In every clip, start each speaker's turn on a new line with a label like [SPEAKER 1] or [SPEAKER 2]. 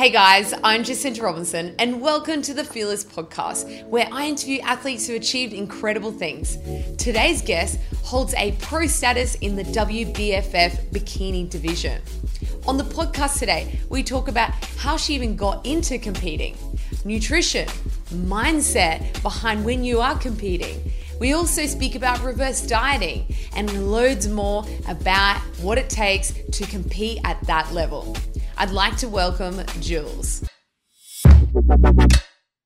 [SPEAKER 1] Hey guys, I'm Jacinta Robinson, and welcome to the Fearless Podcast, where I interview athletes who achieved incredible things. Today's guest holds a pro status in the WBFF bikini division. On the podcast today, we talk about how she even got into competing, nutrition, mindset behind when you are competing. We also speak about reverse dieting and loads more about what it takes to compete at that level. I'd like to welcome Julz.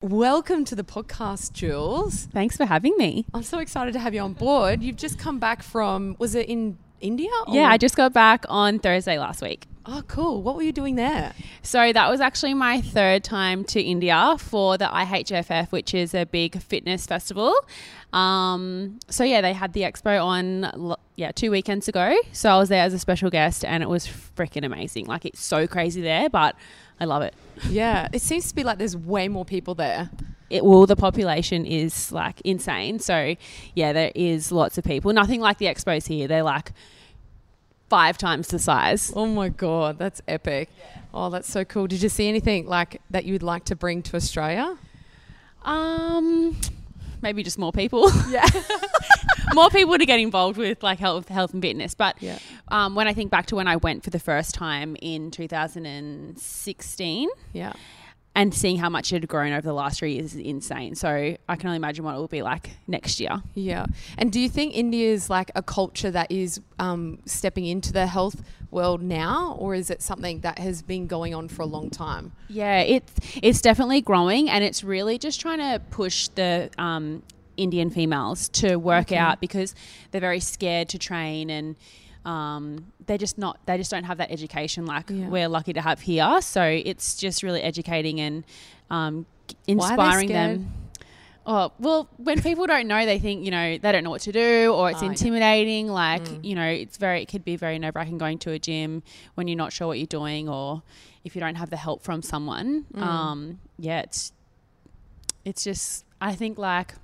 [SPEAKER 1] Welcome to the podcast, Julz.
[SPEAKER 2] Thanks for having me.
[SPEAKER 1] I'm so excited to have you on board. You've just come back from, was it in India? or-
[SPEAKER 2] Yeah, I just got back on Thursday last week.
[SPEAKER 1] Oh, cool. What were you doing there?
[SPEAKER 2] So that was actually my third time to India for the IHFF, which is a big fitness festival. Um, so yeah, they had the expo on yeah two weekends ago. So I was there as a special guest, and it was freaking amazing. Like it's so crazy there, but I love it.
[SPEAKER 1] Yeah, it seems to be like there's way more people there.
[SPEAKER 2] It well, the population is like insane. So yeah, there is lots of people. Nothing like the expos here. They're like five times the size.
[SPEAKER 1] Oh my god, that's epic. Oh, that's so cool. Did you see anything like that you would like to bring to Australia?
[SPEAKER 2] Um, maybe just more people.
[SPEAKER 1] Yeah.
[SPEAKER 2] more people to get involved with like health, health and fitness. But
[SPEAKER 1] Yeah.
[SPEAKER 2] um, when I think back to when I went for the first time in 2016
[SPEAKER 1] Yeah.
[SPEAKER 2] And seeing how much it had grown over the last three years is insane. So I can only imagine what it will be like next year.
[SPEAKER 1] Yeah. And do you think India is like a culture that is um, stepping into the health world now, or is it something that has been going on for a long time?
[SPEAKER 2] Yeah, it's it's definitely growing, and it's really just trying to push the um, Indian females to work
[SPEAKER 1] Okay.
[SPEAKER 2] out because they're very scared to train and. Um, they're just not. They just don't have that education like
[SPEAKER 1] Yeah.
[SPEAKER 2] we're lucky to have here. So it's just really educating and um, g-
[SPEAKER 1] Why are they
[SPEAKER 2] inspiring them. Oh well, when people don't know, they think you know they don't know what to do, or it's
[SPEAKER 1] Oh, yeah.
[SPEAKER 2] intimidating. Like
[SPEAKER 1] Mm.
[SPEAKER 2] you know, it's very it could be very nerve wracking going to a gym when you're not sure what you're doing, or if you don't have the help from someone.
[SPEAKER 1] Mm.
[SPEAKER 2] Um, yeah, it's it's just I think like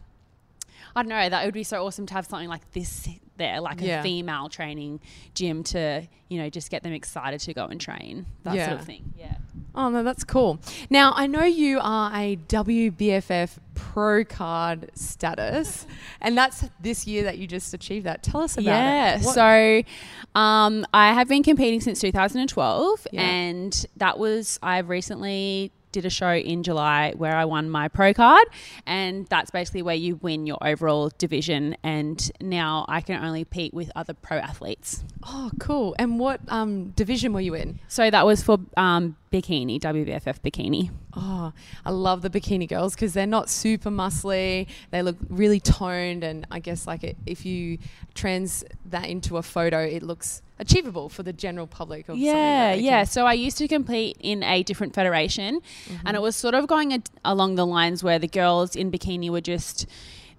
[SPEAKER 2] I don't know that it would be so awesome to have something like this there, like
[SPEAKER 1] Yeah.
[SPEAKER 2] a female training gym to you know just get them excited to go and train that
[SPEAKER 1] Yeah.
[SPEAKER 2] sort of thing. Yeah.
[SPEAKER 1] Oh, no, that's cool. Now, I know you are a WBFF Pro Card status, and that's this year that you just achieved that. Tell us about
[SPEAKER 2] yeah.
[SPEAKER 1] it. Yeah.
[SPEAKER 2] So, um, I have been competing since 2012,
[SPEAKER 1] Yeah.
[SPEAKER 2] and that was I've recently did a show in July where I won my pro card, and that's basically where you win your overall division. And now I can only compete with other pro athletes.
[SPEAKER 1] oh, cool. And what um, division were you in?
[SPEAKER 2] So that was for um, bikini, WBFF bikini.
[SPEAKER 1] Oh, I love the bikini girls because they're not super muscly. They look really toned, and I guess like it, if you trans that into a photo, it looks achievable for the general public. Of
[SPEAKER 2] Yeah, yeah. So I used to compete in a different federation, mm-hmm. and it was sort of going ad- along the lines where the girls in bikini were just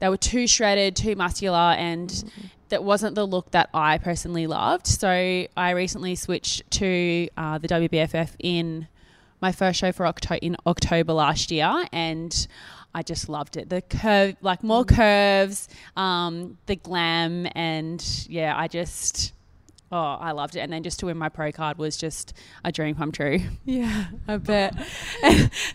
[SPEAKER 2] they were too shredded, too muscular, and mm-hmm. That wasn't the look that I personally loved. So I recently switched to uh, the WBFF in my first show for Octo- in October last year, and I just loved it. The curve, like more curves, um, the glam, and yeah, I just. Oh, I loved it. And then just to win my pro card was just a dream come true.
[SPEAKER 1] Yeah, I bet.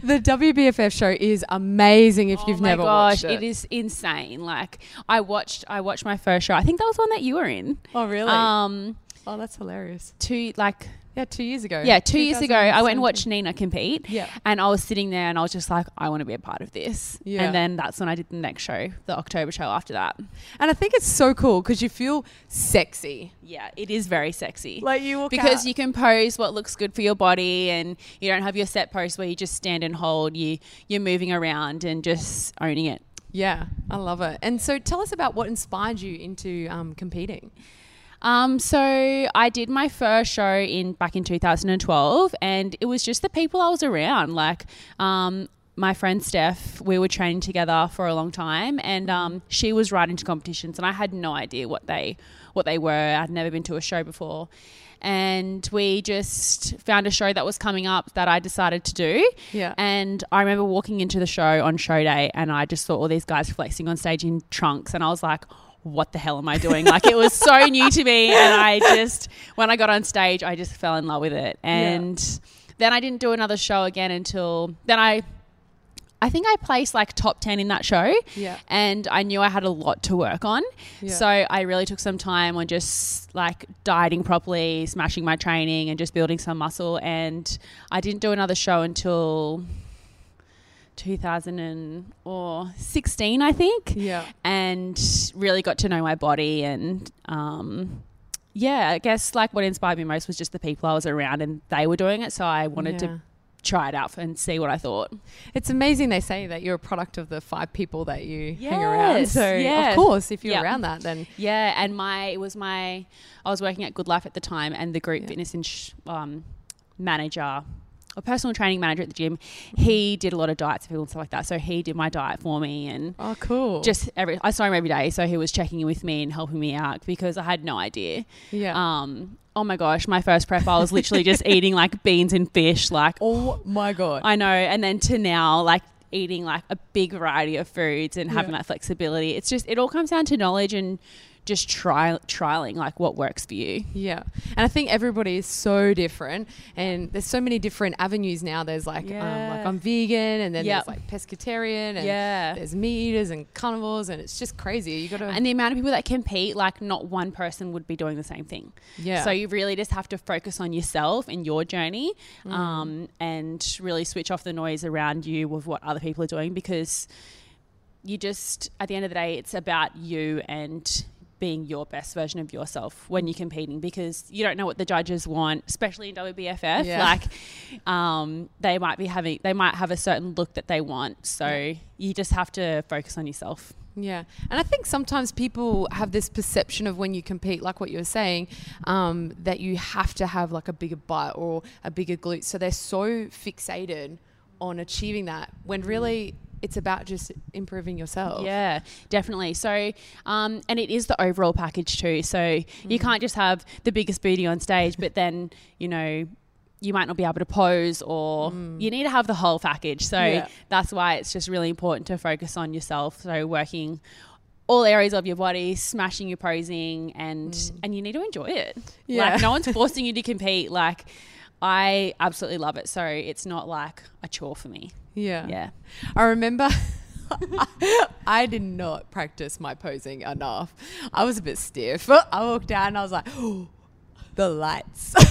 [SPEAKER 1] the WBFF show is amazing if you've
[SPEAKER 2] oh
[SPEAKER 1] never
[SPEAKER 2] gosh,
[SPEAKER 1] watched it.
[SPEAKER 2] it is insane. Like I watched I watched my first show. I think that was one that you were in.
[SPEAKER 1] Oh, really?
[SPEAKER 2] Um
[SPEAKER 1] oh, that's hilarious.
[SPEAKER 2] two like
[SPEAKER 1] Yeah, two years ago.
[SPEAKER 2] yeah, 2 years ago I went and watched Nina compete.
[SPEAKER 1] Yeah.
[SPEAKER 2] And I was sitting there and I was just like, I want to be a part of this.
[SPEAKER 1] Yeah.
[SPEAKER 2] And then that's when I did the next show, the October show after that.
[SPEAKER 1] And I think it's so cool because you feel sexy.
[SPEAKER 2] Yeah, it is very sexy.
[SPEAKER 1] Like you walk
[SPEAKER 2] because
[SPEAKER 1] out-
[SPEAKER 2] you can pose what looks good for your body and you don't have your set pose where you just stand and hold you you're moving around and just owning it
[SPEAKER 1] Yeah, I love it. And so tell us about what inspired you into um, competing.
[SPEAKER 2] Um, so I did my first show in back in 2012 and it was just the people I was around like um, my friend Steph, we were training together for a long time, and um, she was right into competitions, and I had no idea what they what they were. I'd never been to a show before, and we just found a show that was coming up that I decided to do.
[SPEAKER 1] Yeah.
[SPEAKER 2] And I remember walking into the show on show day, and I just saw all these guys flexing on stage in trunks, and I was like. What the hell am I doing? Like it was so new to me, and I just when I got on stage, I just fell in love with it, and then I didn't do another show again until then I I think I placed like top 10 in that show.
[SPEAKER 1] Yeah.
[SPEAKER 2] And I knew I had a lot to work on.
[SPEAKER 1] Yeah.
[SPEAKER 2] So I really took some time on just like dieting properly, smashing my training, and just building some muscle. And I didn't do another show until 2016, I think.
[SPEAKER 1] Yeah.
[SPEAKER 2] And really got to know my body. And um, yeah, I guess like what inspired me most was just the people I was around and they were doing it. So I wanted
[SPEAKER 1] Yeah.
[SPEAKER 2] to try it out and see what I thought.
[SPEAKER 1] It's amazing they say that you're a product of the five people that you hang around. So
[SPEAKER 2] yeah.
[SPEAKER 1] of course, if you're
[SPEAKER 2] Yeah.
[SPEAKER 1] around that, then
[SPEAKER 2] Yeah, and my it was my I was working at Good Life at the time, and the group
[SPEAKER 1] Yeah.
[SPEAKER 2] fitness ins- um, manager or personal training manager at the gym, he did a lot of diets for people and stuff like that. So he did my diet for me, and
[SPEAKER 1] oh, cool.
[SPEAKER 2] just every I saw him every day. So he was checking in with me and helping me out because I had no idea.
[SPEAKER 1] yeah.
[SPEAKER 2] Um, oh my gosh, my first prep I was literally just eating like beans and fish, like
[SPEAKER 1] oh my god.
[SPEAKER 2] I know. And then to now, like eating like a big variety of foods and having
[SPEAKER 1] Yeah.
[SPEAKER 2] that flexibility. It's just, it all comes down to knowledge and just try, trialing like what works for you.
[SPEAKER 1] Yeah. And I think everybody is so different and there's so many different avenues now. There's like um, like I'm vegan and then
[SPEAKER 2] Yep.
[SPEAKER 1] there's like pescatarian and
[SPEAKER 2] Yeah.
[SPEAKER 1] there's meat eaters and carnivores and it's just crazy. You got to
[SPEAKER 2] And the amount of people that compete, like not one person would be doing the same thing.
[SPEAKER 1] yeah.
[SPEAKER 2] So you really just have to focus on yourself and your journey
[SPEAKER 1] Mm.
[SPEAKER 2] um, and really switch off the noise around you with what other people are doing because you just, at the end of the day, it's about you and being your best version of yourself when you're competing because you don't know what the judges want, especially in WBFF.
[SPEAKER 1] Yeah.
[SPEAKER 2] Like, um, they might be having, they might have a certain look that they want. So
[SPEAKER 1] Yeah.
[SPEAKER 2] you just have to focus on yourself.
[SPEAKER 1] Yeah. And I think sometimes people have this perception of when you compete, like what you were saying, um, that you have to have like a bigger butt or a bigger glute. So they're so fixated on achieving that when really it's about just improving yourself.
[SPEAKER 2] Yeah, definitely. So, um, and it is the overall package too. So
[SPEAKER 1] Mm-hmm.
[SPEAKER 2] you can't just have the biggest booty on stage, but then you know you might not be able to pose, or you need to have the whole package. So
[SPEAKER 1] Mm. Yeah.
[SPEAKER 2] that's why it's just really important to focus on yourself. So working all areas of your body, smashing your posing, and and you need to enjoy it.
[SPEAKER 1] Mm. Yeah.
[SPEAKER 2] Like no one's forcing you to compete. Like I absolutely love it. So it's not like a chore for me.
[SPEAKER 1] Yeah.
[SPEAKER 2] Yeah.
[SPEAKER 1] I remember I did not practice my posing enough. I was a bit stiff. I walked down and I was like, oh, the lights.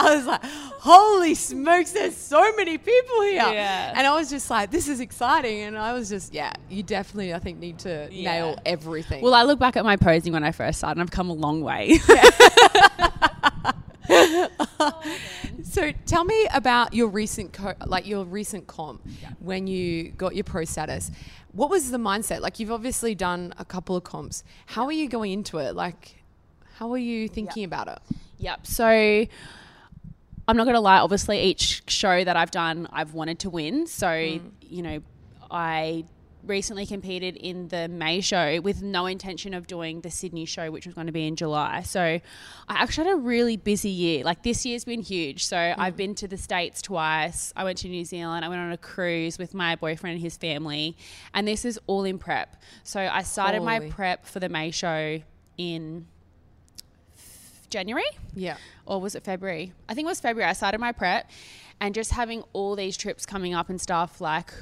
[SPEAKER 1] I was like, holy smokes, there's so many people here.
[SPEAKER 2] Yeah.
[SPEAKER 1] And I was just like, this is exciting. And I was just, yeah, you definitely, I think, need to
[SPEAKER 2] Yeah.
[SPEAKER 1] nail everything.
[SPEAKER 2] Well, I look back at my posing when I first started, and I've come a long way.
[SPEAKER 1] Oh, So tell me about your recent co- like your recent comp when you got your pro status. What was the mindset? Like you've obviously done a couple of comps. How are you going into it? Like how are you thinking about it?
[SPEAKER 2] Yep. So I'm not going to lie. Obviously, each show that I've done, I've wanted to win. So, mm. you know, I recently competed in the May show with no intention of doing the Sydney show, which was going to be in July. So I actually had a really busy year. Like this year's been huge. So mm. I've been to the States twice. I went to New Zealand. I went on a cruise with my boyfriend and his family. And this is all in prep. So I started my prep for the May show in January
[SPEAKER 1] Yeah.
[SPEAKER 2] or was it February? I think it was February. I started my prep and just having all these trips coming up and stuff, like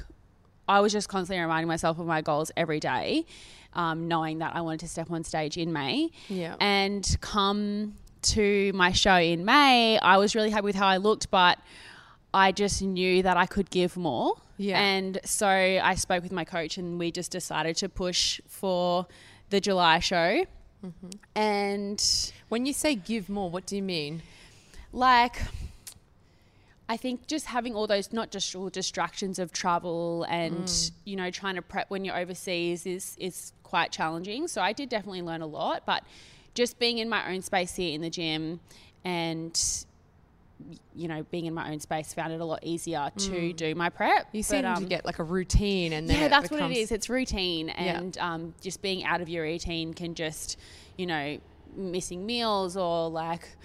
[SPEAKER 2] I was just constantly reminding myself of my goals every day, um, knowing that I wanted to step on stage in May.
[SPEAKER 1] Yeah.
[SPEAKER 2] And come to my show in May, I was really happy with how I looked, but I just knew that I could give more.
[SPEAKER 1] Yeah.
[SPEAKER 2] And so I spoke with my coach and we just decided to push for the July show.
[SPEAKER 1] Mm-hmm.
[SPEAKER 2] And
[SPEAKER 1] When you say give more, what do you mean?
[SPEAKER 2] like I think just having all those not just all distractions of travel and you know trying to prep when you're overseas is is quite challenging. So I did definitely learn a lot, but just being in my own space here in the gym and you know being in my own space found it a lot easier to do my prep.
[SPEAKER 1] You
[SPEAKER 2] But,
[SPEAKER 1] seem to
[SPEAKER 2] um,
[SPEAKER 1] get like a routine and then
[SPEAKER 2] yeah, that's what it is. It's routine, and um, just being out of your routine can just, you know, missing meals or like,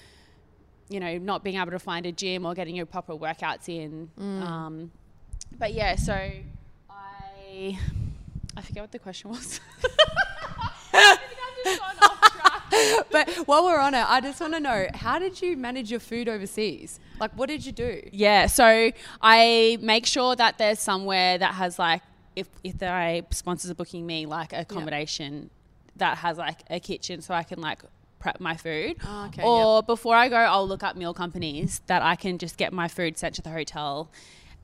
[SPEAKER 2] you know, not being able to find a gym or getting your proper workouts in.
[SPEAKER 1] Mm.
[SPEAKER 2] Um, but yeah, so I, I forget what the question was. I think just gone off track.
[SPEAKER 1] but while we're on it, I just want to know how did you manage your food overseas? Like, what did you do?
[SPEAKER 2] Yeah, so I make sure that there's somewhere that has like if if their sponsors are booking me like accommodation that has like a kitchen so I can like prep my food.
[SPEAKER 1] Oh, okay,
[SPEAKER 2] or before I go, I'll look up meal companies that I can just get my food sent to the hotel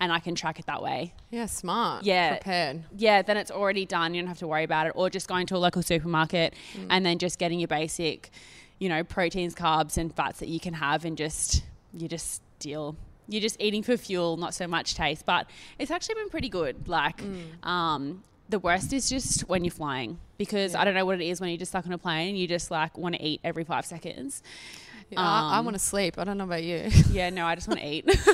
[SPEAKER 2] and I can track it that way.
[SPEAKER 1] Yeah, smart.
[SPEAKER 2] Yeah.
[SPEAKER 1] Prepared.
[SPEAKER 2] Yeah, then it's already done. You don't have to worry about it. Or just going to a local supermarket
[SPEAKER 1] Mm.
[SPEAKER 2] and then just getting your basic, you know, proteins, carbs, and fats that you can have, and just you just deal. You're just eating for fuel, not so much taste. But it's actually been pretty good. Like,
[SPEAKER 1] Mm.
[SPEAKER 2] um, the worst is just when you're flying because I don't know what it is when you're just stuck on a plane. You just like want to eat every five seconds.
[SPEAKER 1] Yeah, I, I
[SPEAKER 2] Um,
[SPEAKER 1] want to sleep. I don't know about you.
[SPEAKER 2] Yeah, no, I just want to eat.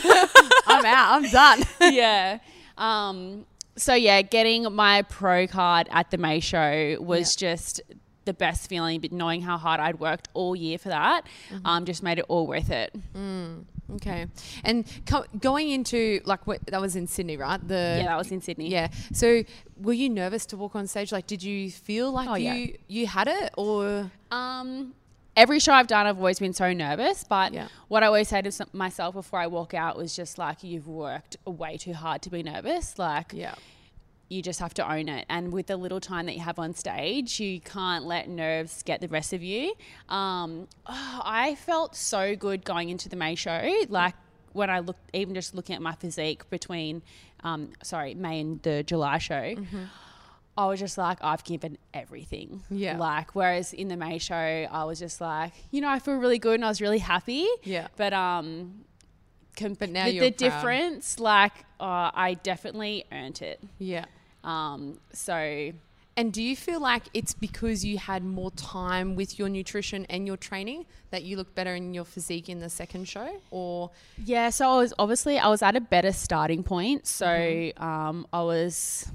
[SPEAKER 1] I'm out. I'm done.
[SPEAKER 2] yeah. Um, so yeah, getting my pro card at the May show was just the best feeling. But knowing how hard I'd worked all year for that,
[SPEAKER 1] Mm-hmm.
[SPEAKER 2] um, just made it all worth it.
[SPEAKER 1] Okay. And co- going into like what that was in Sydney, right? The
[SPEAKER 2] yeah, that was in Sydney.
[SPEAKER 1] Yeah. So were you nervous to walk on stage? Like, did you feel like
[SPEAKER 2] Oh,
[SPEAKER 1] you
[SPEAKER 2] yeah.
[SPEAKER 1] you had it, or
[SPEAKER 2] Um, every show I've done, I've always been so nervous. But
[SPEAKER 1] Yeah.
[SPEAKER 2] what I always say to myself before I walk out was just like, you've worked way too hard to be nervous. Like,
[SPEAKER 1] yeah,
[SPEAKER 2] you just have to own it. And with the little time that you have on stage, you can't let nerves get the rest of you. Um, oh, I felt so good going into the May show. Like when I looked, even just looking at my physique between, um, sorry, May and the July show.
[SPEAKER 1] Mm-hmm.
[SPEAKER 2] I was just like, I've given everything.
[SPEAKER 1] Yeah.
[SPEAKER 2] Like, whereas in the May show, I was just like, you know, I feel really good and I was really happy.
[SPEAKER 1] Yeah.
[SPEAKER 2] But um, com-
[SPEAKER 1] But now
[SPEAKER 2] the,
[SPEAKER 1] you're
[SPEAKER 2] the
[SPEAKER 1] proud.
[SPEAKER 2] difference, like, uh, I definitely earned it.
[SPEAKER 1] yeah.
[SPEAKER 2] Um, so
[SPEAKER 1] And do you feel like it's because you had more time with your nutrition and your training that you look better in your physique in the second show, or
[SPEAKER 2] yeah, so I was obviously I was at a better starting point. So um, I was,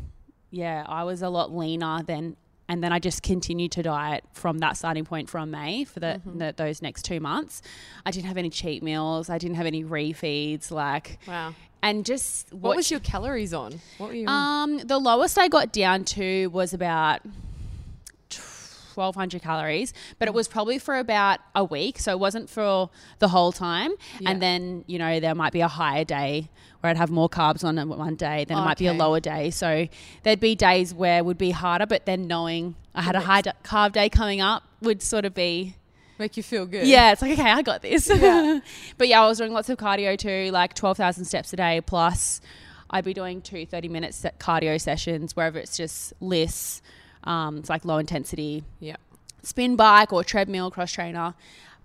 [SPEAKER 2] yeah, I was a lot leaner than, and then I just continued to diet from that starting point from May for the, the those next two months. I didn't have any cheat meals. I didn't have any refeeds. Like,
[SPEAKER 1] wow?
[SPEAKER 2] and just
[SPEAKER 1] What was your calories on? What were you? on?
[SPEAKER 2] Um, the lowest I got down to was about 1200 calories, but it mm. was probably for about a week. So it wasn't for the whole time.
[SPEAKER 1] Yeah.
[SPEAKER 2] And then, you know, there might be a higher day where I'd have more carbs on one day, then it might be a lower day. So there'd be days where it would be harder, but then knowing I had a high d- carb day coming up would sort of be
[SPEAKER 1] Make you feel good.
[SPEAKER 2] yeah, it's like okay, I got this.
[SPEAKER 1] Yeah.
[SPEAKER 2] but yeah, I was doing lots of cardio too, like twelve thousand steps a day. Plus, I'd be doing two 30 minute cardio sessions wherever it's just lists. Um, it's like low intensity
[SPEAKER 1] Yeah.
[SPEAKER 2] spin bike or treadmill cross trainer.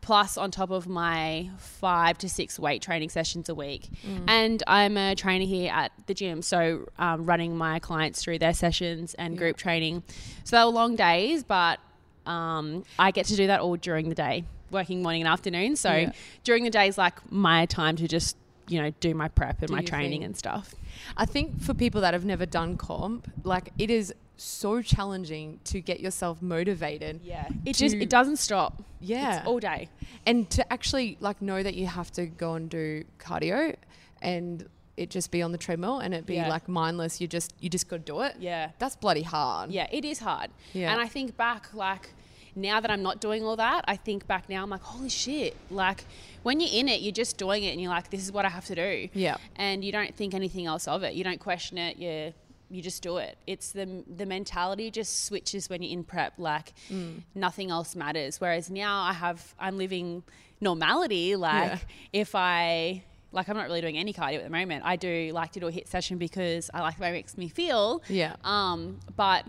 [SPEAKER 2] Plus, on top of my five to six weight training sessions a week. And I'm a trainer here at the gym. So, um, running my clients through their sessions and group training. So, they were long days, but um, I get to do that all during the day, working morning and afternoon. So,
[SPEAKER 1] Yeah.
[SPEAKER 2] during the day is like my time to just, you know, do my prep and
[SPEAKER 1] Do
[SPEAKER 2] my training
[SPEAKER 1] thing.
[SPEAKER 2] and stuff.
[SPEAKER 1] I think for people that have never done comp, like it is so challenging to get yourself motivated.
[SPEAKER 2] Yeah. It just, it doesn't stop.
[SPEAKER 1] Yeah.
[SPEAKER 2] It's all day.
[SPEAKER 1] and to actually like know that you have to go and do cardio and it just be on the treadmill and it be
[SPEAKER 2] Yeah.
[SPEAKER 1] like mindless you just you just got to do it
[SPEAKER 2] Yeah.
[SPEAKER 1] that's bloody hard
[SPEAKER 2] Yeah, it is hard.
[SPEAKER 1] Yeah.
[SPEAKER 2] And I think back, like, now that I'm not doing all that, I think back now, I'm like, holy shit. Like, when you're in it, you're just doing it and you're like, this is what I have to do.
[SPEAKER 1] Yeah.
[SPEAKER 2] And you don't think anything else of it. You don't question it. You, you just do it. It's the, the mentality just switches when you're in prep. Like,
[SPEAKER 1] Mm.
[SPEAKER 2] nothing else matters. Whereas now I have, I'm living normality. Like,
[SPEAKER 1] Yeah.
[SPEAKER 2] if I, like, I'm not really doing any cardio at the moment. I do like to do a HIIT session because I like the way it makes me feel.
[SPEAKER 1] Yeah.
[SPEAKER 2] Um, but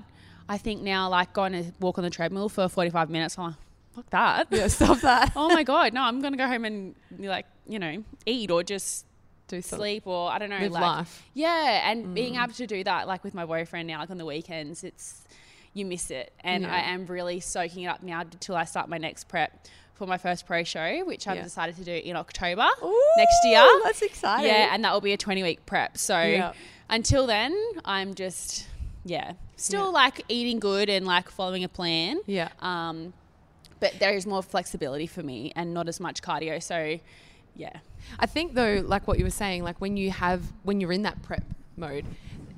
[SPEAKER 2] I think now, like going to walk on the treadmill for 45 minutes, I'm like, fuck that.
[SPEAKER 1] yeah stop that
[SPEAKER 2] oh my God. No, I'm going to go home and like, you know, eat or just
[SPEAKER 1] do
[SPEAKER 2] sleep or I don't know.
[SPEAKER 1] live
[SPEAKER 2] like,
[SPEAKER 1] life
[SPEAKER 2] Yeah. And being able to do that, like with my boyfriend now, like on the weekends, it's, you miss it. And
[SPEAKER 1] Yeah.
[SPEAKER 2] I am really soaking it up now until I start my next prep for my first pro show, which I've
[SPEAKER 1] Yeah.
[SPEAKER 2] decided to do in October next year.
[SPEAKER 1] that's exciting
[SPEAKER 2] Yeah, and that will be a 20 week prep. So
[SPEAKER 1] Yeah.
[SPEAKER 2] until then, I'm just, yeah, still
[SPEAKER 1] Yeah.
[SPEAKER 2] like eating good and like following a plan.
[SPEAKER 1] yeah
[SPEAKER 2] Um, but there is more flexibility for me and not as much cardio. So, yeah.
[SPEAKER 1] I think though, like what you were saying, like when you have when you're in that prep mode,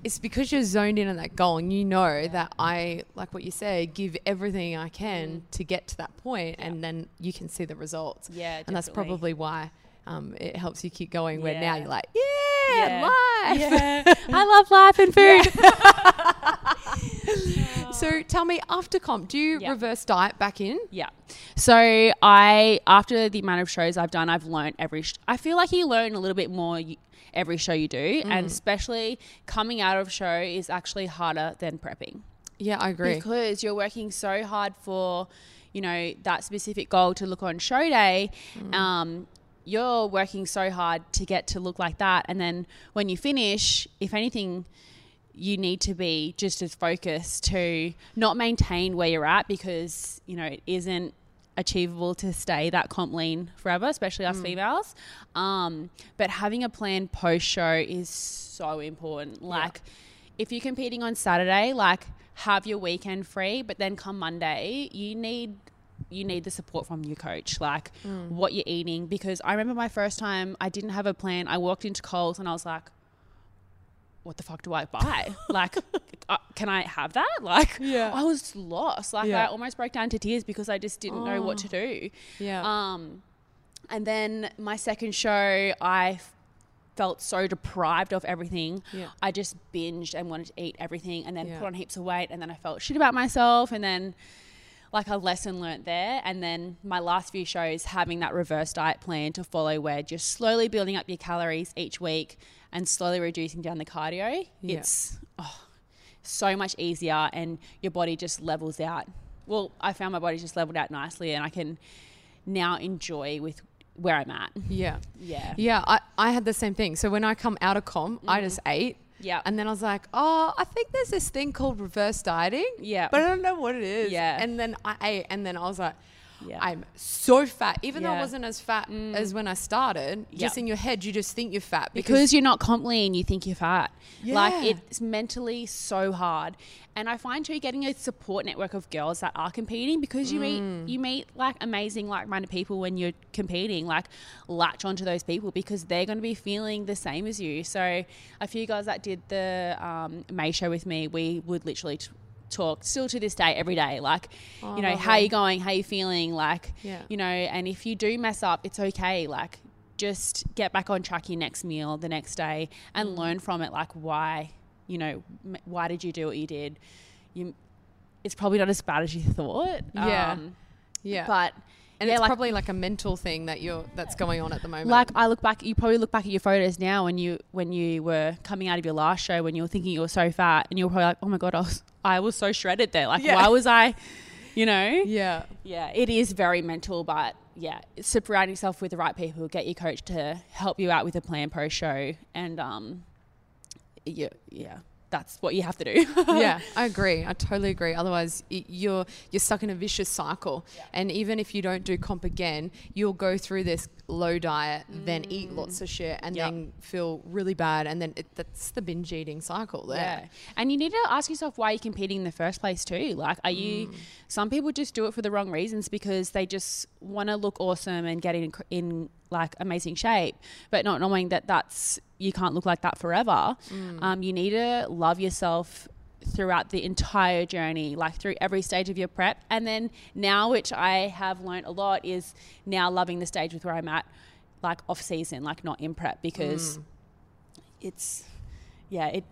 [SPEAKER 1] it's because you're zoned in on that goal and you know that I, like what you say, give everything I can mm. to get to that point and then you can see the results.
[SPEAKER 2] Yeah,
[SPEAKER 1] And that's probably why um, it helps you keep going where now you're like, yeah, life.
[SPEAKER 2] Yeah. I love life and food.
[SPEAKER 1] So tell me, after comp, do you
[SPEAKER 2] Yeah.
[SPEAKER 1] reverse diet back in?
[SPEAKER 2] Yeah. So I, after the amount of shows I've done, I've learned every. Sh- I feel like you learn a little bit more y- every show you do, and especially coming out of show is actually harder than prepping
[SPEAKER 1] Yeah, I agree.
[SPEAKER 2] because you're working so hard for, you know, that specific goal to look on show day. Um, you're working so hard to get to look like that, and then when you finish, if anything you need to be just as focused to not maintain where you're at because you know it isn't achievable to stay that comp lean forever, especially us females. Um, but having a plan post show is so important. Like if you're competing on Saturday, like have your weekend free, but then come Monday, you need you need the support from your coach, like what you're eating. Because I remember my first time, I didn't have a plan. I walked into Coles and I was like, what the fuck do I buy? like, uh, can I have that? Like,
[SPEAKER 1] Yeah.
[SPEAKER 2] I was lost. Like,
[SPEAKER 1] Yeah.
[SPEAKER 2] I almost broke down to tears because I just didn't know what to do.
[SPEAKER 1] Yeah.
[SPEAKER 2] Um, and then my second show, I felt so deprived of everything.
[SPEAKER 1] Yeah.
[SPEAKER 2] I just binged and wanted to eat everything and then
[SPEAKER 1] Yeah.
[SPEAKER 2] put on heaps of weight. And then I felt shit about myself. And then, like, a lesson learnt there. And then my last few shows, having that reverse diet plan to follow where just slowly building up your calories each week and slowly reducing down the cardio.
[SPEAKER 1] Yeah.
[SPEAKER 2] It's oh, so much easier and your body just levels out. Well, I found my body just leveled out nicely and I can now enjoy with where I'm at.
[SPEAKER 1] yeah.
[SPEAKER 2] Yeah.
[SPEAKER 1] Yeah, I, I had the same thing. So when I come out of comp, I mm. just ate.
[SPEAKER 2] Yeah.
[SPEAKER 1] And then I was like, oh, I think there's this thing called reverse dieting.
[SPEAKER 2] Yeah.
[SPEAKER 1] But I don't know what it is.
[SPEAKER 2] Yeah.
[SPEAKER 1] And then I ate, and then I was like,
[SPEAKER 2] Yeah.
[SPEAKER 1] I'm so fat. Even though I
[SPEAKER 2] Mm.
[SPEAKER 1] wasn't as fat as when I started, just in your head, you just think you're fat
[SPEAKER 2] because you're not comp lean, you think you're fat. Like it's mentally so hard. And I find too getting a support network of girls that are competing because you
[SPEAKER 1] Mm.
[SPEAKER 2] meet you meet like amazing like minded people when you're competing. Like latch onto those people because they're going to be feeling the same as you. So a few guys that did the um, May show with me, we would literally. T- talk still to this day every day like you know how
[SPEAKER 1] lovely.
[SPEAKER 2] you going how you feeling like
[SPEAKER 1] Yeah.
[SPEAKER 2] you know and if you do mess up it's okay like just get back on track your next meal the next day and
[SPEAKER 1] Mm.
[SPEAKER 2] learn from it like why you know m- why did you do what you did you it's probably not as bad as you thought
[SPEAKER 1] Yeah.
[SPEAKER 2] um,
[SPEAKER 1] yeah.
[SPEAKER 2] but
[SPEAKER 1] and
[SPEAKER 2] yeah,
[SPEAKER 1] it's
[SPEAKER 2] like-
[SPEAKER 1] probably like a mental thing that you're that's going on at the moment.
[SPEAKER 2] like I look back, you probably look back at your photos now when you when you were coming out of your last show when you were thinking you were so fat and you were probably like, oh my god, I was I was so shredded there. Like,
[SPEAKER 1] Yeah.
[SPEAKER 2] why was I, you know?
[SPEAKER 1] yeah.
[SPEAKER 2] Yeah, it is very mental, but yeah, surround yourself with the right people. Get your coach to help you out with a plan pro show, and um, yeah, yeah, that's what you have to do.
[SPEAKER 1] yeah, I agree. I totally agree. Otherwise, you're you're stuck in a vicious cycle. And even if you don't do comp again, you'll go through this low diet, then eat mm. lots of shit, and
[SPEAKER 2] Yep.
[SPEAKER 1] then feel really bad, and then it, that's the binge eating cycle. There.
[SPEAKER 2] Yeah. And you need to ask yourself why you're competing in the first place too. Like are you mm. some people just do it for the wrong reasons because they just want to look awesome and get in in like amazing shape, but not knowing that that's you can't look like that forever. Um, you need to love yourself throughout the entire journey, like through every stage of your prep. And then now, which I have learned a lot, is now loving the stage with where I'm at, like off season, like not in prep, because it's yeah, it.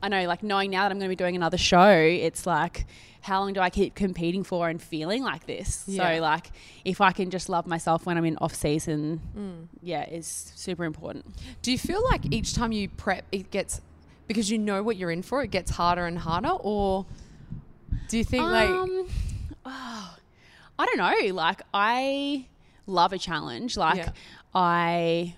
[SPEAKER 2] I know, like knowing now that I'm going to be doing another show, it's like, how long do I keep competing for and feeling like this?
[SPEAKER 1] Yeah.
[SPEAKER 2] So, like, if I can just love myself when I'm in off season,
[SPEAKER 1] Mm.
[SPEAKER 2] yeah, is super important.
[SPEAKER 1] Do you feel like each time you prep, it gets because you know what you're in for, it gets harder and harder, or do you think like
[SPEAKER 2] Um, oh, I don't know. Like, I love a challenge. Like,
[SPEAKER 1] Yeah.
[SPEAKER 2] I,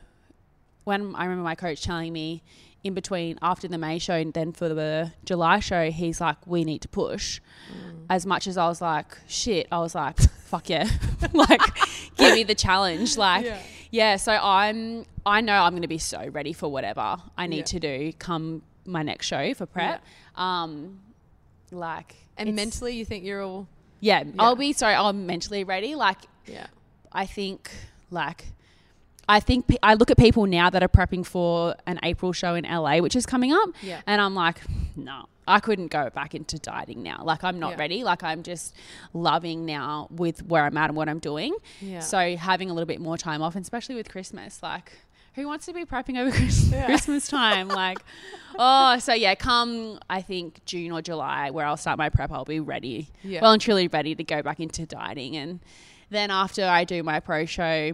[SPEAKER 2] when I remember my coach telling me in between after the May show and then for the July show, he's like, we need to push.
[SPEAKER 1] Mm.
[SPEAKER 2] As much as I was like, shit, I was like, fuck yeah. like, give me the challenge. Like,
[SPEAKER 1] Yeah.
[SPEAKER 2] yeah. so I'm, I know I'm going to be so ready for whatever I need
[SPEAKER 1] Yeah.
[SPEAKER 2] to do come my next show for prep. Um, like,
[SPEAKER 1] and mentally you think you're all
[SPEAKER 2] yeah, I'll be sorry. I'm mentally ready. Like,
[SPEAKER 1] yeah
[SPEAKER 2] I think, like, I think pe- I look at people now that are prepping for an April show in LA, which is coming up,
[SPEAKER 1] Yeah.
[SPEAKER 2] and I'm like, no, I couldn't go back into dieting now. Like I'm not
[SPEAKER 1] Yeah.
[SPEAKER 2] ready. Like I'm just loving now with where I'm at and what I'm doing.
[SPEAKER 1] Yeah.
[SPEAKER 2] So having a little bit more time off, and especially with Christmas, like. Who wants to be prepping over Christmas,
[SPEAKER 1] Yeah.
[SPEAKER 2] Christmas time? Like, oh, so yeah, come I think June or July, where I'll start my prep, I'll be ready,
[SPEAKER 1] Yeah.
[SPEAKER 2] well and truly ready to go back into dieting. And then after I do my pro show,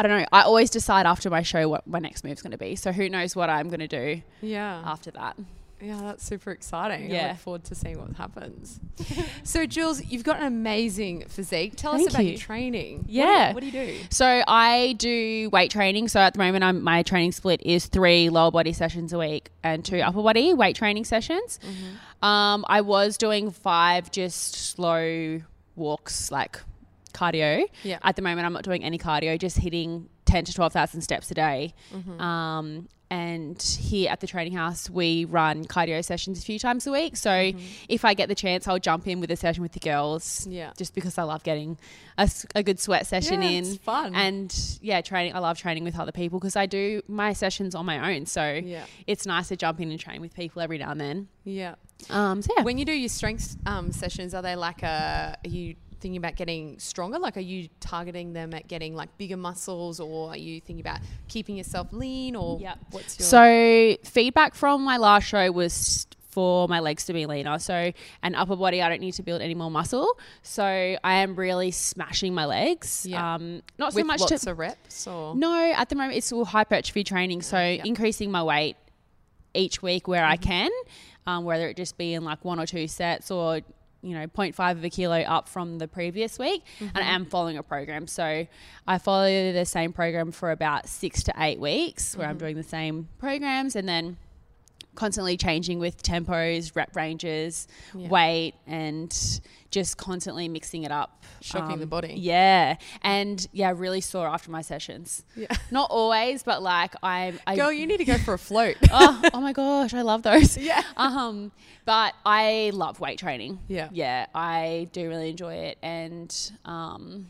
[SPEAKER 2] I don't know. I always decide after my show what my next move's going to be. So who knows what I'm going to do
[SPEAKER 1] yeah.
[SPEAKER 2] after that?
[SPEAKER 1] Yeah, that's super exciting. I
[SPEAKER 2] Yeah.
[SPEAKER 1] look forward to seeing what happens. so, Julz, you've got an amazing physique. Tell us about
[SPEAKER 2] you.
[SPEAKER 1] your training. What do you-
[SPEAKER 2] Yeah.
[SPEAKER 1] What do you do?
[SPEAKER 2] So I do weight training. So at the moment, I'm, my training split is three lower body sessions a week and two upper body weight training sessions. Um, I was doing five just slow walks, like cardio.
[SPEAKER 1] Yeah.
[SPEAKER 2] At the moment, I'm not doing any cardio, just hitting ten to twelve thousand steps a day.
[SPEAKER 1] Mm-hmm.
[SPEAKER 2] Um, and here at the training house, we run cardio sessions a few times a week. So if I get the chance, I'll jump in with a session with the girls.
[SPEAKER 1] Mm-hmm. Yeah.
[SPEAKER 2] Just because I love getting a, a good sweat session
[SPEAKER 1] Yeah,
[SPEAKER 2] in.
[SPEAKER 1] it's fun.
[SPEAKER 2] And yeah, training. I love training with other people because I do my sessions on my own. So
[SPEAKER 1] Yeah.
[SPEAKER 2] it's nice to jump in and train with people every now and then.
[SPEAKER 1] Yeah.
[SPEAKER 2] Um, so yeah.
[SPEAKER 1] When you do your strength um, sessions, are they like a, are you thinking about getting stronger? Like, are you targeting them at getting like bigger muscles or are you thinking about keeping yourself lean or
[SPEAKER 2] Yep.
[SPEAKER 1] what's your.
[SPEAKER 2] So feedback from my last show was for my legs to be leaner. So an upper body, I don't need to build any more muscle. So I am really smashing my legs.
[SPEAKER 1] Yeah.
[SPEAKER 2] Um, not
[SPEAKER 1] with
[SPEAKER 2] so much
[SPEAKER 1] lots
[SPEAKER 2] to
[SPEAKER 1] of reps or.
[SPEAKER 2] no. At the moment, it's all hypertrophy training. So increasing my weight each week where I can, um, whether it just be in like one or two sets or you know 0.5 of a kilo up from the previous week and i am mm-hmm. following a program. So i follow the same program for about six to eight weeks where i'm mm-hmm. doing the same programs and then constantly changing with tempos rep ranges
[SPEAKER 1] Yeah.
[SPEAKER 2] weight and just constantly mixing it up Um,
[SPEAKER 1] Shocking the body.
[SPEAKER 2] yeah and yeah really sore after my sessions
[SPEAKER 1] Yeah.
[SPEAKER 2] not always but like i'm I,
[SPEAKER 1] Girl, you need to go for a float.
[SPEAKER 2] oh, oh my gosh, I love those.
[SPEAKER 1] Yeah.
[SPEAKER 2] Um, but I love weight training.
[SPEAKER 1] Yeah.
[SPEAKER 2] Yeah, I do really enjoy it, and um,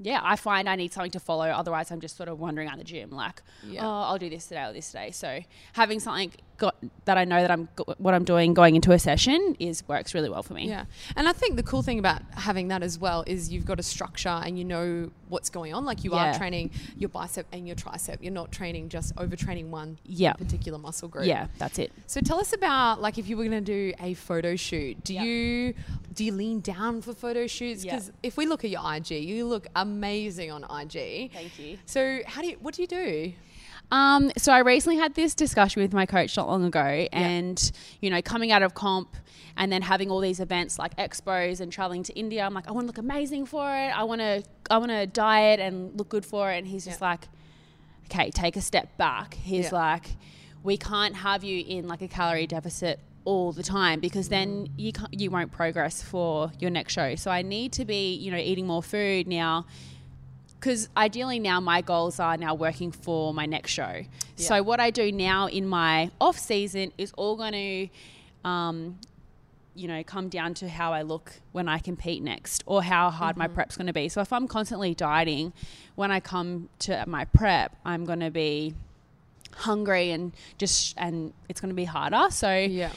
[SPEAKER 2] yeah, I find I need something to follow. Otherwise, I'm just sort of wandering around the gym, like,
[SPEAKER 1] Yeah.
[SPEAKER 2] oh, I'll do this today or this today. So having something got, that I know that I'm what I'm doing going into a session is works really well for me.
[SPEAKER 1] Yeah. And I think the cool thing about having that as well is you've got a structure and you know what's going on. Like you
[SPEAKER 2] Yeah.
[SPEAKER 1] are training your bicep and your tricep. You're not training just overtraining one
[SPEAKER 2] Yeah.
[SPEAKER 1] particular muscle group.
[SPEAKER 2] Yeah, that's it.
[SPEAKER 1] So tell us about like if you were going to do a photo shoot, do
[SPEAKER 2] Yeah.
[SPEAKER 1] you do you lean down for photo shoots? Because if we look at your IG, you look amazing on IG.
[SPEAKER 2] Thank you.
[SPEAKER 1] So how do you what do you do?
[SPEAKER 2] Um, so I recently had this discussion with my coach not long ago, and you know, coming out of comp and then having all these events like expos and traveling to India, I'm like, I want to look amazing for it. I want to, I want to diet and look good for it. And he's just
[SPEAKER 1] Yeah.
[SPEAKER 2] like, okay, take a step back. He's
[SPEAKER 1] Yeah.
[SPEAKER 2] like, we can't have you in like a calorie deficit all the time because then you can't, you won't progress for your next show. So I need to be, you know, eating more food now because ideally now my goals are now working for my next show. So what I do now in my off season is all going to, um, you know, come down to how I look when I compete next or how hard my prep's going to be. So if I'm constantly dieting, when I come to my prep, I'm going to be hungry and just and it's going to be harder. So
[SPEAKER 1] Yeah.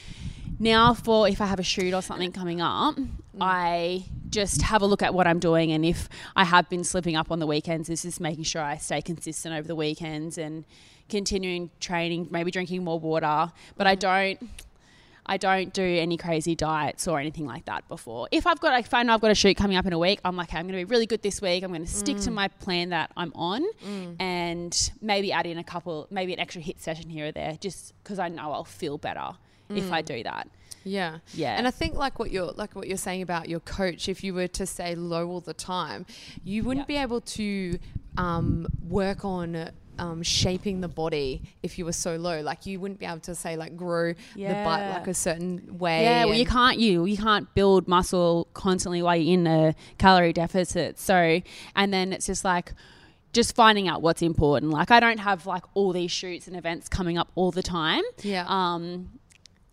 [SPEAKER 2] now for if I have a shoot or something coming up, Mm. I just have a look at what I'm doing and if I have been slipping up on the weekends, this is making sure I stay consistent over the weekends and continuing training, maybe drinking more water. But I mm. don't I don't do any crazy diets or anything like that before. If I've got if I know I've got a shoot coming up in a week, I'm like, okay, I'm gonna be really good this week. I'm gonna stick to mm. my plan that I'm on and maybe add in a couple maybe an extra HIIT session here or there, just because I know I'll feel better if I do that.
[SPEAKER 1] Yeah.
[SPEAKER 2] Yeah.
[SPEAKER 1] And I think like what you're like what you're saying about your coach, if you were to stay low all the time, you wouldn't
[SPEAKER 2] Yeah.
[SPEAKER 1] be able to um, work on um, shaping the body if you were so low. Like you wouldn't be able to say like grow the butt like a certain way.
[SPEAKER 2] Yeah, well, you can't you you can't build muscle constantly while you're in a calorie deficit. So, and then it's just like just finding out what's important. Like I don't have like all these shoots and events coming up all the time.
[SPEAKER 1] Yeah.
[SPEAKER 2] Um,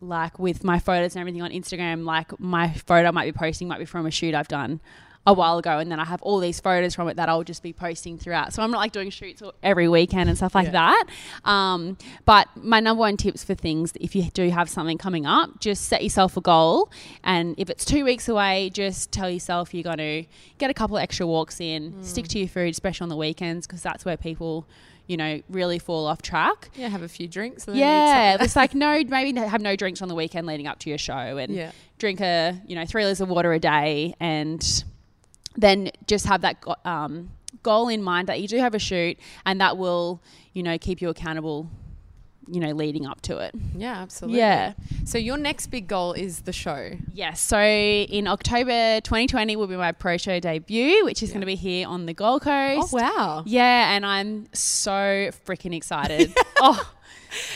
[SPEAKER 2] like with my photos and everything on Instagram, like my photo I might be posting might be from a shoot I've done a while ago, and then I have all these photos from it that I'll just be posting throughout. So I'm not like doing shoots every weekend and stuff like
[SPEAKER 1] Yeah.
[SPEAKER 2] that. Um, but my number one tips for things, if you do have something coming up, just set yourself a goal, and if it's two weeks away, just tell yourself you're going to get a couple of extra walks in, stick to your food, especially on the weekends, because that's where people. You know, really fall off track.
[SPEAKER 1] Yeah, have a few drinks. And
[SPEAKER 2] Yeah, it's like no, maybe have no drinks on the weekend leading up to your show, and
[SPEAKER 1] Yeah.
[SPEAKER 2] drink a you know three liters of water a day, and then just have that um, goal in mind that you do have a shoot, and that will you know keep you accountable, you know, leading up to it.
[SPEAKER 1] Yeah, absolutely.
[SPEAKER 2] Yeah.
[SPEAKER 1] So your next big goal is the show.
[SPEAKER 2] Yes. So in October 2020 will be my pro show debut, which is going to be here on the Gold Coast.
[SPEAKER 1] Oh wow.
[SPEAKER 2] Yeah, and I'm so freaking excited. oh,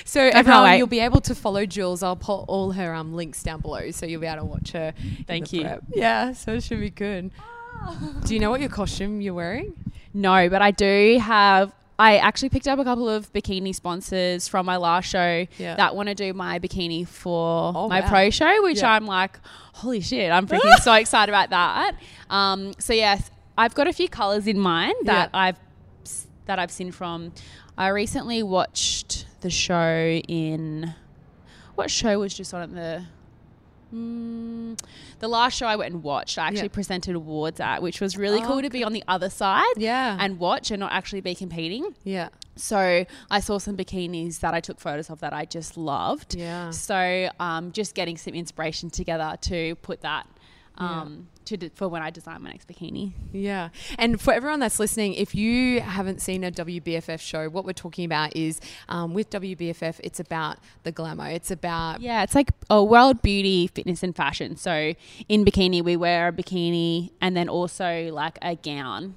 [SPEAKER 1] So everyone, you'll be able to follow Julz. I'll put all her um, links down below, so you'll be able to watch her.
[SPEAKER 2] Thank you.
[SPEAKER 1] prep. Yeah, so it should be good. Do you know what your costume you're wearing?
[SPEAKER 2] No, but I do have. I actually picked up a couple of bikini sponsors from my last show
[SPEAKER 1] Yeah.
[SPEAKER 2] that want to do my bikini for
[SPEAKER 1] Oh,
[SPEAKER 2] my
[SPEAKER 1] wow.
[SPEAKER 2] pro show, which
[SPEAKER 1] Yeah.
[SPEAKER 2] I'm like, holy shit, I'm freaking so excited about that. Um, so yes, I've got a few colors in mind that
[SPEAKER 1] Yeah.
[SPEAKER 2] I've that I've seen from. I recently watched the show in. What show was just on at the? Mm, the last show I went and watched, I actually
[SPEAKER 1] Yeah.
[SPEAKER 2] presented awards at, which was really
[SPEAKER 1] Oh,
[SPEAKER 2] cool to be on the other side
[SPEAKER 1] Yeah.
[SPEAKER 2] and watch and not actually be competing.
[SPEAKER 1] yeah.
[SPEAKER 2] So I saw some bikinis that I took photos of that I just loved.
[SPEAKER 1] Yeah.
[SPEAKER 2] So um, just getting some inspiration together to put that um, to d- for when I design my next bikini.
[SPEAKER 1] Yeah. And for everyone that's listening, if you haven't seen a WBFF show, what we're talking about is um, with WBFF, it's about the glamour. It's about
[SPEAKER 2] Yeah, it's like a world beauty, fitness, and fashion. So in bikini, we wear a bikini and then also like a gown.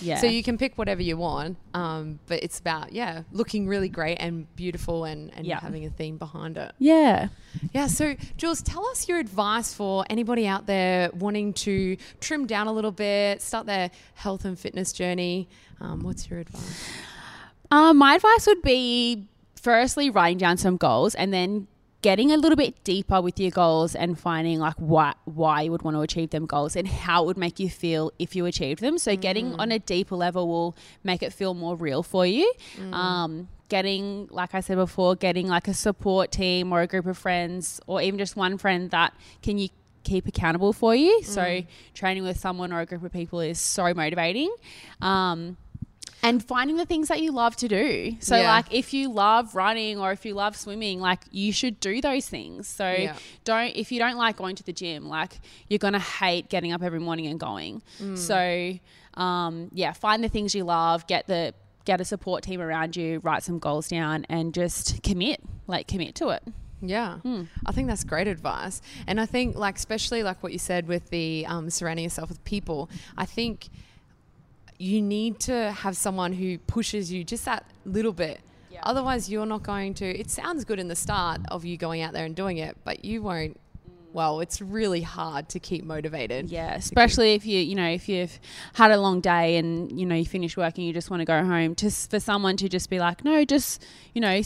[SPEAKER 2] Yeah.
[SPEAKER 1] So you can pick whatever you want, um, but it's about yeah, looking really great and beautiful, and, and
[SPEAKER 2] Yeah.
[SPEAKER 1] having a theme behind it.
[SPEAKER 2] yeah.
[SPEAKER 1] Yeah. So Julz, tell us your advice for anybody out there wanting to trim down a little bit, start their health and fitness journey. Um, what's your advice?
[SPEAKER 2] Um, my advice would be firstly writing down some goals and then getting a little bit deeper with your goals and finding like why why you would want to achieve them goals and how it would make you feel if you achieved them. So getting on a deeper level will make it feel more real for you. Um, getting like I said before, getting like a support team or a group of friends or even just one friend that can you keep accountable for you. So training with someone or a group of people is so motivating. Um, and finding the things that you love to do. So,
[SPEAKER 1] Yeah.
[SPEAKER 2] like, if you love running or if you love swimming, like, you should do those things. So,
[SPEAKER 1] Yeah.
[SPEAKER 2] don't, if you don't like going to the gym, like, you're going to hate getting up every morning and going. So, um, yeah, find the things you love, get the, get a support team around you, write some goals down, and just commit, like, commit to it.
[SPEAKER 1] Yeah, I think that's great advice, and I think like especially like what you said with the um, surrounding yourself with people. I think you need to have someone who pushes you just that little bit.
[SPEAKER 2] Yeah.
[SPEAKER 1] Otherwise, you're not going to. It sounds good in the start of you going out there and doing it, but you won't. Mm. Well, it's really hard to keep motivated.
[SPEAKER 2] Yeah, especially if you, you know, if you've had a long day and you know you finish work and you just want to go home. Just for someone to just be like, no, just you know,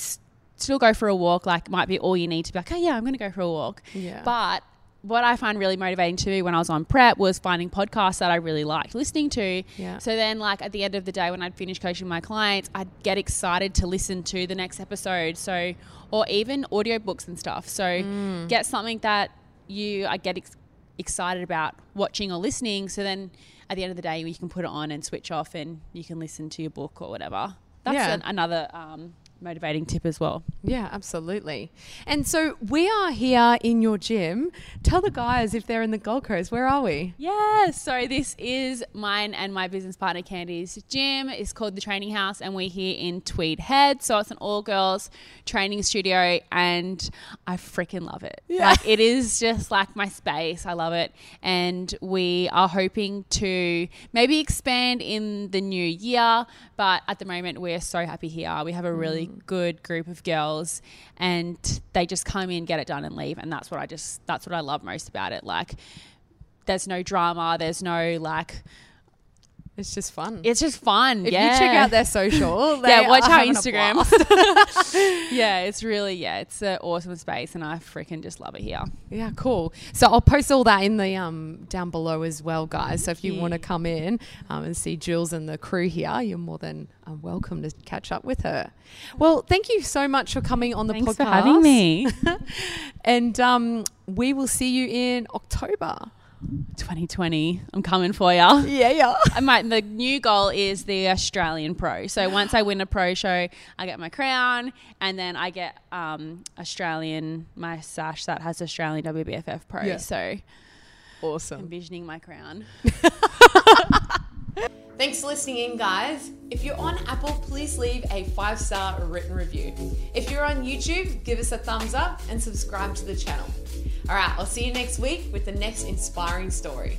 [SPEAKER 2] still go for a walk. Like might be all you need to be like, oh yeah, I'm going to go for a walk.
[SPEAKER 1] Yeah.
[SPEAKER 2] But what I find really motivating too when I was on prep was finding podcasts that I really liked listening to.
[SPEAKER 1] Yeah.
[SPEAKER 2] So then, like at the end of the day, when I'd finish coaching my clients, I'd get excited to listen to the next episode. So, or even audiobooks and stuff. So,
[SPEAKER 1] Mm.
[SPEAKER 2] get something that you I get ex- excited about watching or listening. So then, at the end of the day, you can put it on and switch off, and you can listen to your book or whatever. That's
[SPEAKER 1] Yeah.
[SPEAKER 2] an, another um, motivating tip as well.
[SPEAKER 1] Yeah, absolutely. And so we are here in your gym. Tell the guys if they're in the Gold Coast. Where are we?
[SPEAKER 2] Yeah, so this is mine and my business partner Candy's gym. It's called the Training House, and we're here in Tweed Head. So it's an all girls training studio, and I freaking love it.
[SPEAKER 1] Yeah.
[SPEAKER 2] Like, it is just like my space. I love it. And we are hoping to maybe expand in the new year, but at the moment, we're so happy here. We have a really good group of girls, and they just come in, get it done, and leave. And that's what I just, that's what I love most about it. Like, there's no drama there's no like
[SPEAKER 1] It's just fun.
[SPEAKER 2] It's just fun.
[SPEAKER 1] if
[SPEAKER 2] yeah.
[SPEAKER 1] you check out their social,
[SPEAKER 2] yeah, watch our Instagram. yeah, it's really yeah, it's an awesome space, and I freaking just love it here.
[SPEAKER 1] Yeah, cool. So I'll post all that in the um down below as well, guys. So if you
[SPEAKER 2] you.
[SPEAKER 1] want to come in um, and see Julz and the crew here, you're more than uh, welcome to catch up with her. Well, thank you so much for coming on the
[SPEAKER 2] Thanks
[SPEAKER 1] podcast.
[SPEAKER 2] for having me.
[SPEAKER 1] And um, we will see you in October.
[SPEAKER 2] 2020, I'm coming for you.
[SPEAKER 1] Yeah, yeah.
[SPEAKER 2] My the new goal is the Australian Pro. So once I win a pro show, I get my crown, and then I get um, Australian my sash that has Australian WBFF Pro.
[SPEAKER 1] Yeah.
[SPEAKER 2] So
[SPEAKER 1] Awesome.
[SPEAKER 2] envisioning my crown.
[SPEAKER 1] Thanks for listening in, guys. If you're on Apple, please leave a five star written review. If you're on YouTube, give us a thumbs up and subscribe to the channel. All right, I'll see you next week with the next inspiring story.